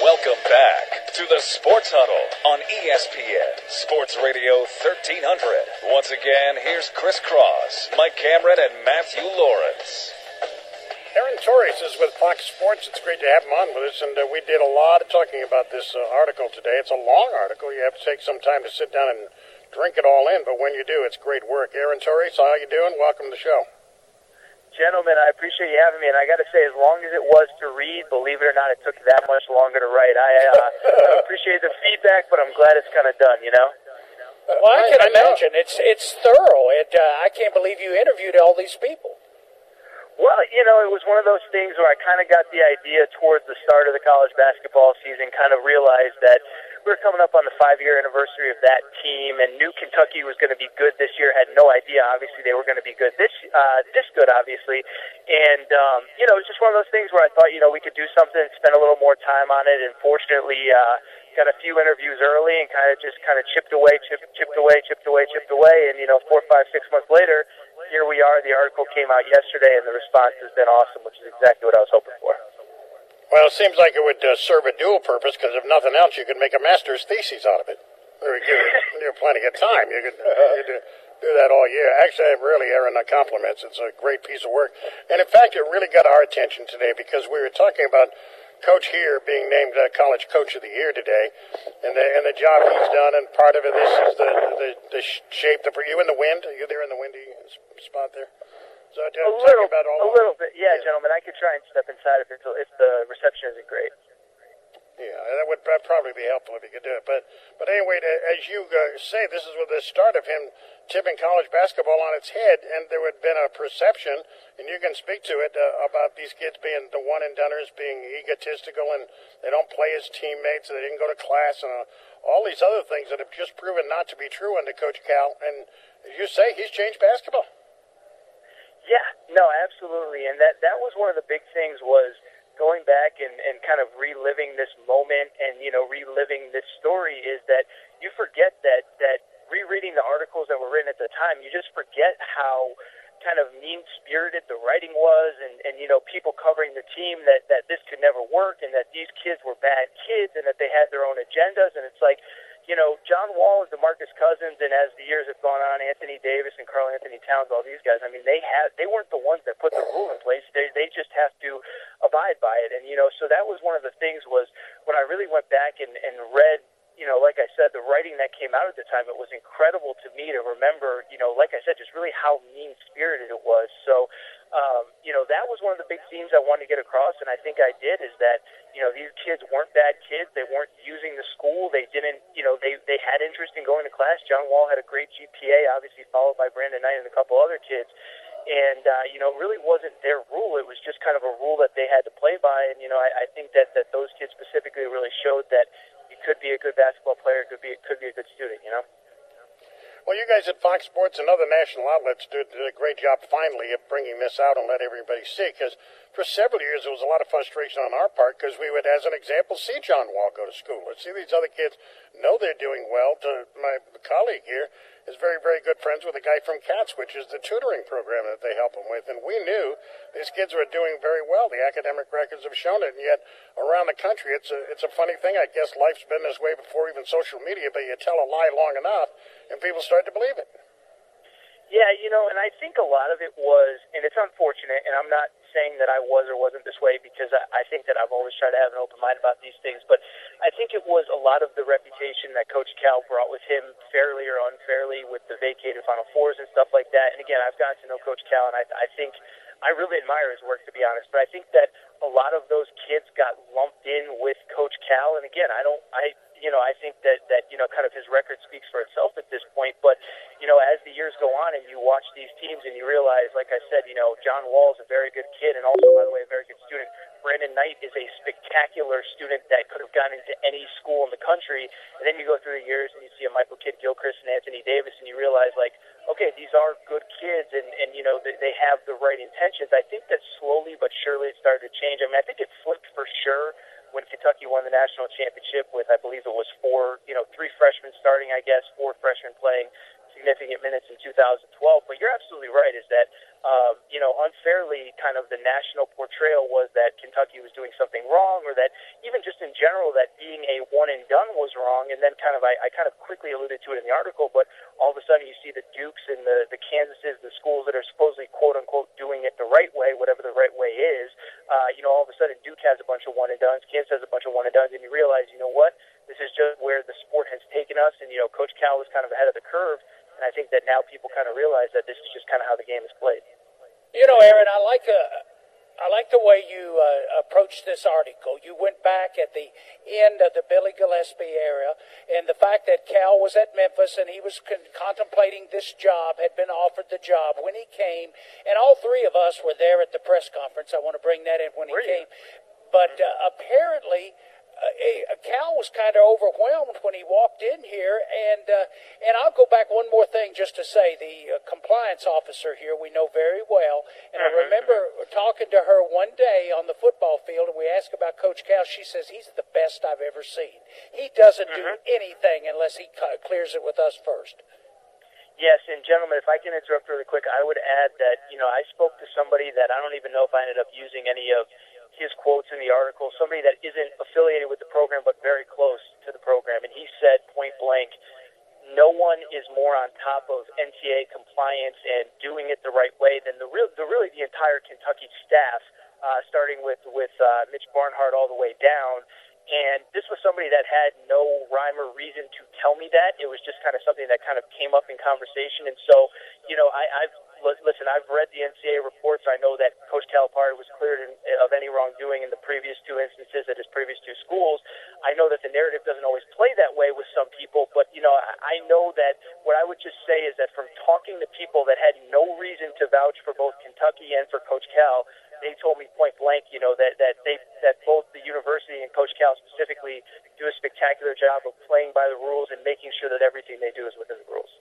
Welcome back to the Sports Huddle on ESPN Sports Radio 1300. Once again, here's Chris Cross, Mike Cameron, and Matthew Lawrence. Aaron Torres is with Fox Sports. It's great to have him on with us, and uh, we did a lot of talking about this uh, article today. It's a long article. You have to take some time to sit down and drink it all in, but when you do, it's great work. Aaron Torres, how you doing? Welcome to the show. Gentlemen, I appreciate you having me, and I got to say, as long as it was to read, believe it or not, it took that much longer to write. I uh, I appreciate the feedback, but I'm glad it's kind of done. You know. Well, I can imagine it's it's thorough. It uh, I can't believe you interviewed all these people. Well, you know, it was one of those things where I kind of got the idea towards the start of the college basketball season, kind of realized that we were coming up on the five year anniversary of that team and knew Kentucky was going to be good this year. Had no idea, obviously, they were going to be good this, uh, this good, obviously. And, um, you know, it was just one of those things where I thought, you know, we could do something, spend a little more time on it. And fortunately, uh, got a few interviews early and kind of just kind of chipped away, chipped, chipped away, chipped away, chipped away. And, you know, four, five, six months later, here we are. The article came out yesterday, and the response has been awesome, which is exactly what I was hoping for. Well, it seems like it would uh, serve a dual purpose because if nothing else, you could make a master's thesis out of it. Or you have plenty of time. You could, you could do that all year. Actually, really, Aaron, compliments. It's a great piece of work. And in fact, it really got our attention today because we were talking about Coach here being named uh, College Coach of the Year today, and the and the job he's done. And part of it, this is the the, the shape. The, you in the wind? Are you there in the windy spot there? So, a little, a little bit, yeah, yeah, gentlemen. I could try and step inside if it's, if the reception isn't great. Yeah, that would probably be helpful if you could do it. But but anyway, as you uh, say, this is with the start of him tipping college basketball on its head, and there would have been a perception, and you can speak to it uh, about these kids being the one and doneers, being egotistical, and they don't play as teammates, and they didn't go to class, and uh, all these other things that have just proven not to be true under Coach Cal. And as you say, he's changed basketball. Yeah, no, absolutely, and that that was one of the big things was going back and, and kind of reliving this moment and you know reliving this story is that you forget that that rereading the articles that were written at the time you just forget how kind of mean spirited the writing was and and you know people covering the team that that this could never work and that these kids were bad kids and that they had their own agendas and it's like you know, John Wall and DeMarcus Cousins, and as the years have gone on, Anthony Davis and Karl-Anthony Towns, all these guys. I mean, they had they weren't the ones that put the rule in place. They they just have to abide by it. And you know, so that was one of the things was when I really went back and and read you know, like I said, the writing that came out at the time, it was incredible to me to remember, you know, like I said, just really how mean spirited it was. So, um, you know, that was one of the big themes I wanted to get across, and I think I did, is that, you know, these kids weren't bad kids. They weren't using the school. They didn't, you know, they, they had interest in going to class. John Wall had a great GPA, obviously followed by Brandon Knight and a couple other kids. And, uh, you know, it really wasn't their rule. It was just kind of a rule that they had to play by. And, you know, I, I think that, that those kids specifically really showed that you could be a good basketball player, could be could be a good student, you know. Well, you guys at Fox Sports and other national outlets did, did a great job finally of bringing this out and let everybody see. Because for several years there was a lot of frustration on our part because we would, as an example, see John Wall go to school and see these other kids know they're doing well. To my colleague here is very, very good friends with a guy from CATS, which is the tutoring program that they help them with. And we knew these kids were doing very well. The academic records have shown it. And yet, around the country, it's a, it's a funny thing. I guess life's been this way before even social media, but you tell a lie long enough, and people start to believe it. Yeah, you know, and I think a lot of it was, and it's unfortunate, and I'm not saying that I was or wasn't this way because I, I think that I've always tried to have an open mind about these things, but I think it was a lot of the reputation that Coach Cal brought with him, fairly or unfairly, with the vacated Final Fours and stuff like that. And again, I've gotten to know Coach Cal, and I, I think I really admire his work, to be honest. But I think that a lot of those kids got lumped in with Coach Cal, and again, I don't, I you know, I think that that you know, kind of his record speaks for itself at this point. But you know, as the years go on and you watch these teams and you realize, like I said, you know, John Wall is a very good kid and also, by the way, a very good student. Morgan Knight is a spectacular student that could have gone into any school in the country. And then you go through the years and you see a Michael Kidd Gilchrist and Anthony Davis, and you realize, like, okay, these are good kids, and, and you know, they have the right intentions. I think that slowly but surely it started to change. I mean, I think it flipped for sure when Kentucky won the national championship with, I believe it was four, you know, three freshmen starting, I guess, four freshmen playing significant minutes in 2012. But you're absolutely right, is that um, you know, unfairly kind of the national portrayal was that Kentucky was doing something wrong, or that even just in general that being a one and done was wrong. And then kind of I, I kind of quickly alluded to it in the article, but all of a sudden you see the Dukes and the the Kansases, the schools that are supposedly quote unquote doing it the right way, whatever the right way is. Uh, you know, all of a sudden Duke has a bunch of one and dones, Kansas has a bunch of one and dones, and you realize, you know what? This is just where the sport has taken us, and you know, Coach Cal was kind of ahead of the curve and I think that now people kind of realize that this is just kind of how the game is played. You know, Aaron, I like a. Uh, I like the way you uh, approached this article. You went back at the end of the Billy Gillispie era, and the fact that Cal was at Memphis and he was con- contemplating this job, had been offered the job when he came, and all three of us were there at the press conference. I want to bring that in when he were came. But uh, apparently, uh, Cal was kind of overwhelmed when he walked in here, and uh, and I'll go back one more thing just to say the uh, compliance officer here we know very well, and I Mm-hmm. remember talking to her one day on the football field, and we asked about Coach Cal. She says he's the best I've ever seen. He doesn't do Mm-hmm. anything unless he clears it with us first. Yes, and gentlemen, if I can interrupt really quick, I would add that you know I spoke to somebody that I don't even know if I ended up using any of his quotes in the article. Somebody that isn't affiliated with the program but very close to the program, and he said point blank, no one is more on top of NCAA compliance and doing it the right way than the real, the really the entire Kentucky staff, uh, starting with with uh, Mitch Barnhart all the way down. And this was somebody that had no rhyme or reason to tell me that. It was just kind of something that kind of came up in conversation. And so, you know, I, I've listen. I've read the NCAA reports. I know that Coach Calipari was cleared in, of any wrongdoing in the previous two instances at his previous two schools. I know that the narrative doesn't always play that way with some people, but you know, I, I know that what I would just say is that from talking to people that had no reason to vouch for both Kentucky and for Coach Cal, they told me point blank, you know, that that they that both the university and Coach Cal specifically do a spectacular job of playing by the rules and making sure that everything they do is within the rules.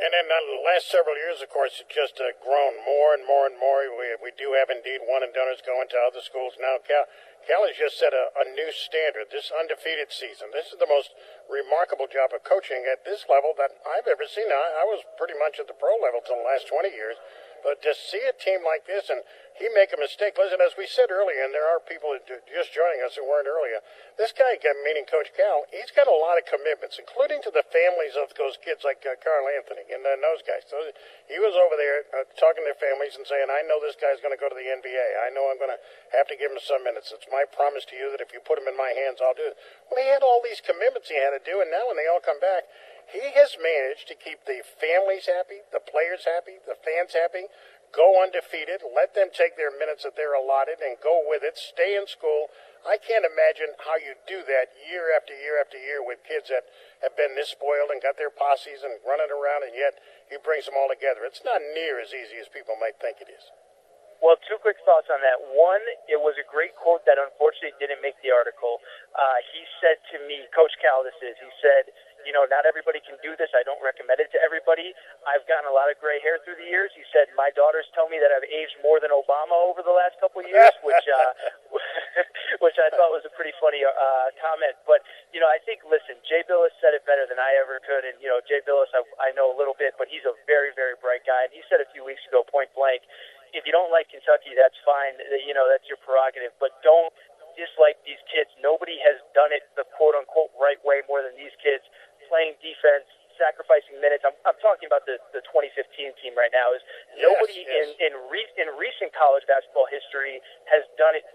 And in the last several years, of course, it's just uh, grown more and more and more. We, we do have indeed one and donors going to other schools now. Cal, Cal has just set a, a new standard this undefeated season. This is the most remarkable job of coaching at this level that I've ever seen. I, I was pretty much at the pro level till the last 20 years. But to see a team like this and he make a mistake, listen, as we said earlier, and there are people just joining us who weren't earlier, this guy, meaning Coach Cal, he's got a lot of commitments, including to the families of those kids like uh, Karl-Anthony and uh, those guys. So he was over there uh, talking to their families and saying, I know this guy's going to go to the NBA. I know I'm going to have to give him some minutes. It's my promise to you that if you put him in my hands, I'll do it. Well, he had all these commitments he had to do, and now when they all come back, he has managed to keep the families happy, the players happy, the fans happy, go undefeated, let them take their minutes that they're allotted and go with it, stay in school. I can't imagine how you do that year after year after year with kids that have been this spoiled and got their posses and running around, and yet he brings them all together. It's not near as easy as people might think it is. Well, two quick thoughts on that. One, it was a great quote that unfortunately didn't make the article. Uh, he said to me, Coach Cal, this is, he said, you know, not everybody can do this. I don't recommend it to everybody. I've gotten a lot of gray hair through the years. He said, my daughters tell me that I've aged more than Obama over the last couple of years, which, uh, which I thought was a pretty funny uh, comment. But, you know, I think, listen, Jay Bilas said it better than I ever could. And, you know, Jay Bilas, I, I know a little bit, but he's a very, very bright guy. And he said a few weeks ago, point blank, if you don't like Kentucky, that's fine. You know, that's your prerogative. But don't dislike these kids. Nobody has done it the quote unquote right way more than these kids playing defense, sacrificing minutes. I'm, I'm talking about the, the 2015 team right now. Is nobody yes. in in, re- in recent college basketball history has done it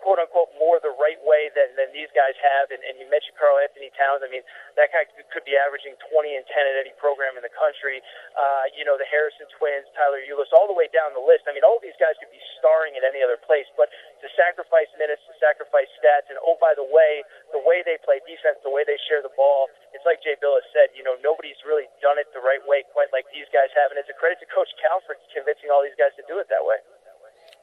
quote unquote more the right way than, than these guys have. And, and you mentioned Karl-Anthony Towns. I mean, that guy could be averaging 20 and 10 at any program in the country. Uh, you know, the Harrison twins, Tyler Ulis, all the way down the list. I mean, all of these guys could be starring at any other place, but to sacrifice minutes, to sacrifice stats, and oh, by the way, the way they play defense, the way they share the ball, it's like Jay Bilas said, you know, nobody's really done it the right way quite like these guys have. And it's a credit to Coach Cal for convincing all these guys to do it that way.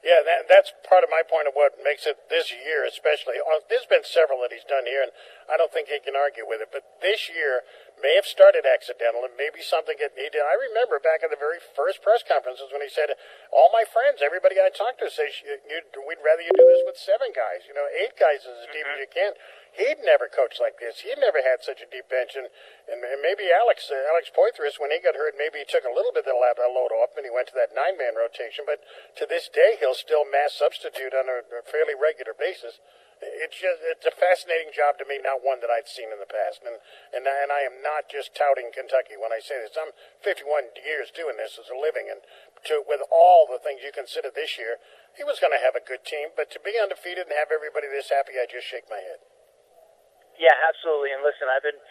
Yeah, that, that's part of my point of what makes it this year, especially. Uh, there's been several that he's done here, and I don't think he can argue with it. But this year may have started accidental, and maybe something that he did. I remember back at the very first press conferences when he said, "All my friends, everybody I talked to, says we'd rather you do this with seven guys. You know, eight guys is as deep as you can." He'd never coached like this. He'd never had such a deep bench, and, and maybe Alex uh, Alex Poythress, when he got hurt, maybe he took a little bit of that load off, and he went to that nine man rotation. But to this day, he'll still mass substitute on a, a fairly regular basis. It's just it's a fascinating job to me, not one that I'd seen in the past, and and and I am not just touting Kentucky when I say this. I'm 51 years doing this as a living, and to with all the things you consider this year, he was going to have a good team, but to be undefeated and have everybody this happy, I just shake my head. Yeah, absolutely. And listen, I've been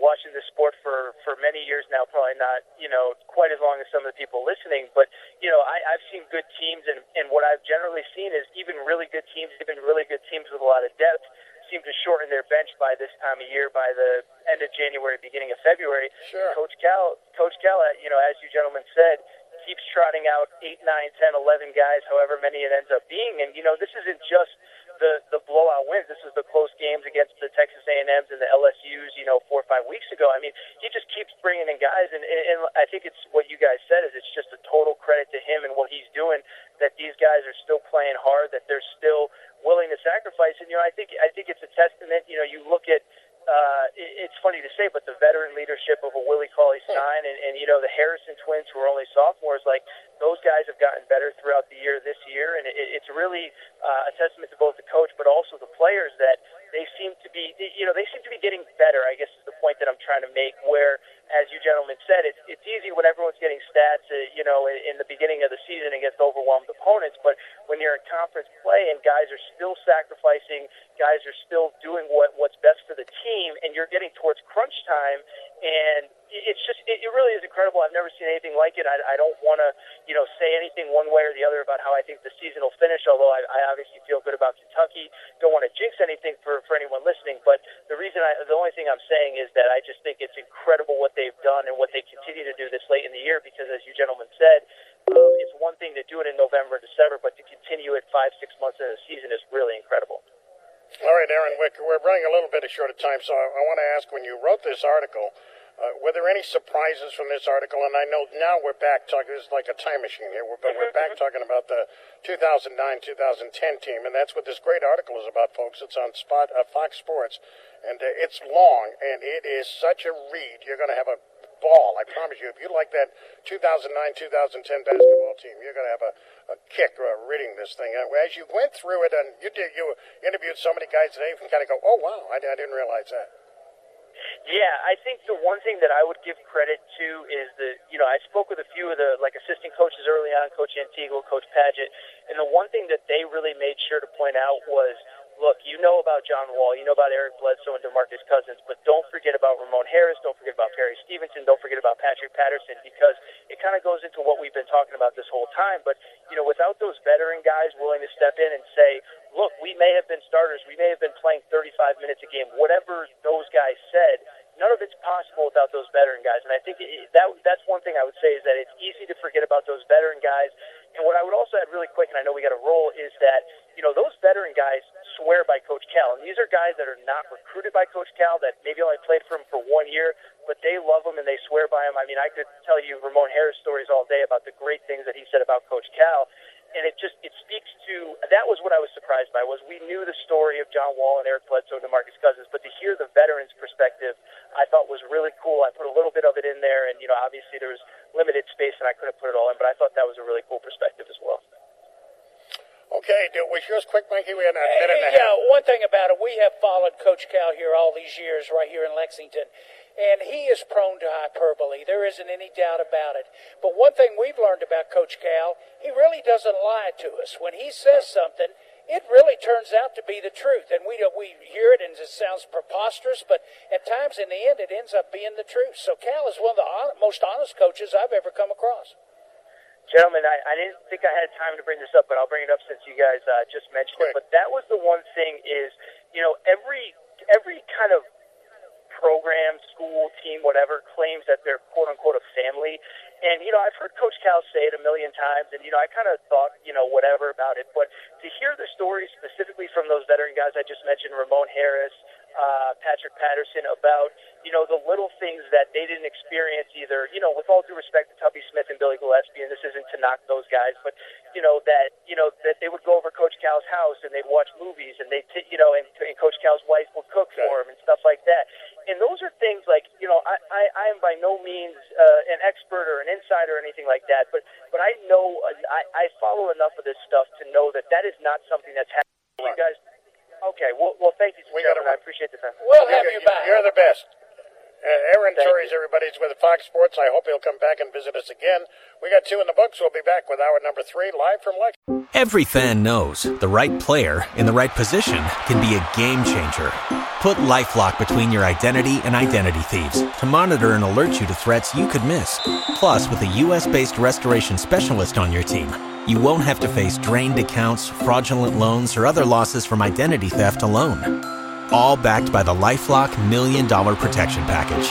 watching this sport for for many years now. Probably not, you know, quite as long as some of the people listening, but you know, I, I've seen good teams, and and what I've generally seen is even really good teams, even really good teams with a lot of depth, seem to shorten their bench by this time of year, by the end of January, beginning of February. Sure. Coach Cal, Coach Cal, you know, as you gentlemen said, keeps trotting out eight, nine, ten, eleven guys, however many it ends up being, and you know, this isn't just the the blowout wins. This is the close games against the Texas A&Ms and the LSU's, you know, four or five weeks ago. I mean, he just keeps bringing in guys, and, and, and I think it's what you guys said is it's just a total credit to him and what he's doing that these guys are still playing hard, that they're still willing to sacrifice. And you know, I think I think it's a testament. You know, you look at uh, it's funny to say, but the veteran leadership of a Willie Cauley Stein and, and, you know, the Harrison twins who are only sophomores, like, those guys have gotten better throughout the year this year. And it, it's really uh, a testament to both the coach, but also the players that they seem to be, you know, they seem to be getting better, I guess is the point that I'm trying to make, where, as you gentlemen said, it's, it's easy when everyone's getting stats, uh, you know, in, in the beginning of the season against overwhelmed opponents, but when you're in conference play and guys are still sacrificing, guys are still doing what, what's best for the team, and you're getting towards crunch time, and it's just it, it really is incredible. I've never seen anything like it. I, I don't want to you know say anything one way or the other about how I think the season will finish. Although I, I obviously feel good about Kentucky. Don't want to jinx anything for for anyone listening. But the reason I the only thing I'm saying is that I just think it's incredible what they've done and what they continue to do this late in the year. Because as you gentlemen said. Um, it's one thing to do it in November and December, but to continue it five, six months into the season is really incredible. All right, Aaron Wick, we're running a little bit short of time, so I, I want to ask when you wrote this article, uh, were there any surprises from this article? And I know now we're back talking, this is like a time machine here, but we're back talking about the 2009 2010 team, and that's what this great article is about, folks. It's on Spot uh, Fox Sports, and uh, it's long, and it is such a read. You're going to have a ball, I promise you. If you like that 2009 2010 basketball team, you're going to have a, a kick uh, reading this thing. Uh, as you went through it, and you did, you interviewed so many guys today, you can kind of go, oh, wow, I, I didn't realize that. Yeah, I think the one thing that I would give credit to is that, you know, I spoke with a few of the, like, assistant coaches early on, Coach Antigua, Coach Padgett, and the one thing that they really made sure to point out was – look, you know about John Wall, you know about Eric Bledsoe and DeMarcus Cousins, but don't forget about Ramon Harris, don't forget about Perry Stevenson, don't forget about Patrick Patterson, because it kind of goes into what we've been talking about this whole time. But, you know, without those veteran guys willing to step in and say, look, we may have been starters, we may have been playing 35 minutes a game, whatever those guys said, none of it's possible without those veteran guys. And I think that that's one thing I would say is that it's easy to forget about those veteran guys. And what I would also add really quick, and I know we got to roll, is that you know those veteran guys swear by Coach Cal, and these are guys that are not recruited by Coach Cal that maybe only played for him for one year, but they love him and they swear by him. I mean, I could tell you Ramon Harris stories all day about the great things that he said about Coach Cal and it just it speaks to that was what I was surprised by was we knew the story of John Wall and Eric Bledsoe and DeMarcus Cousins, but to hear the veterans' perspective, I thought was really cool. I put a little bit of it in there, and you know, obviously there was limited space and I couldn't put it all in, but I thought that was a really cool perspective as well. Okay, do was yours quick, Mikey? We had a minute and a half. Yeah, one thing about it, we have followed Coach Cal here all these years, right here in Lexington, and he is prone to hyperbole. There isn't any doubt about it. But one thing we've learned about Coach Cal, he really doesn't lie to us. When he says something, it really turns out to be the truth. And we we hear it and it sounds preposterous, but at times in the end it ends up being the truth. So Cal is one of the most honest coaches I've ever come across. Gentlemen, I, I didn't think I had time to bring this up, but I'll bring it up since you guys uh, just mentioned it. But that was the one thing is, you know, every every kind of program, school, team, whatever, claims that they're quote unquote a family. And, you know, I've heard Coach Cal say it a million times, and, you know, I kind of thought, you know, whatever about it. But to hear the stories specifically from those veteran guys I just mentioned, Ramon Harris, uh, Patrick Patterson, about, you know, the little things that they didn't experience either, you know, with all due respect to Tubby Smith and Billy Gillispie, and this isn't to knock those guys, but, you know, that, you know, that they would go over Coach Cal's house and they'd watch movies and they'd, t- you know, and, and Coach Cal's wife would cook for him and stuff like that. And those are things like, you know, I, I, I am by no means uh, an expert or an insider or anything like that, but, but I know, uh, I, I follow enough of this stuff to know that that is not something that's happening. You guys, okay, well, well thank you, We gentlemen. gotta I appreciate the time. We'll have You're- you back. You're the best. Uh, Aaron Thank With Fox Sports. I hope he'll come back and visit us again. We got two in the books. We'll be back with hour number three live from Lexington. Every fan knows the right player in the right position can be a game changer. Put LifeLock between your identity and identity thieves to monitor and alert you to threats you could miss. Plus, with a U.S.-based restoration specialist on your team, you won't have to face drained accounts, fraudulent loans, or other losses from identity theft alone. All backed by the LifeLock Million Dollar Protection Package.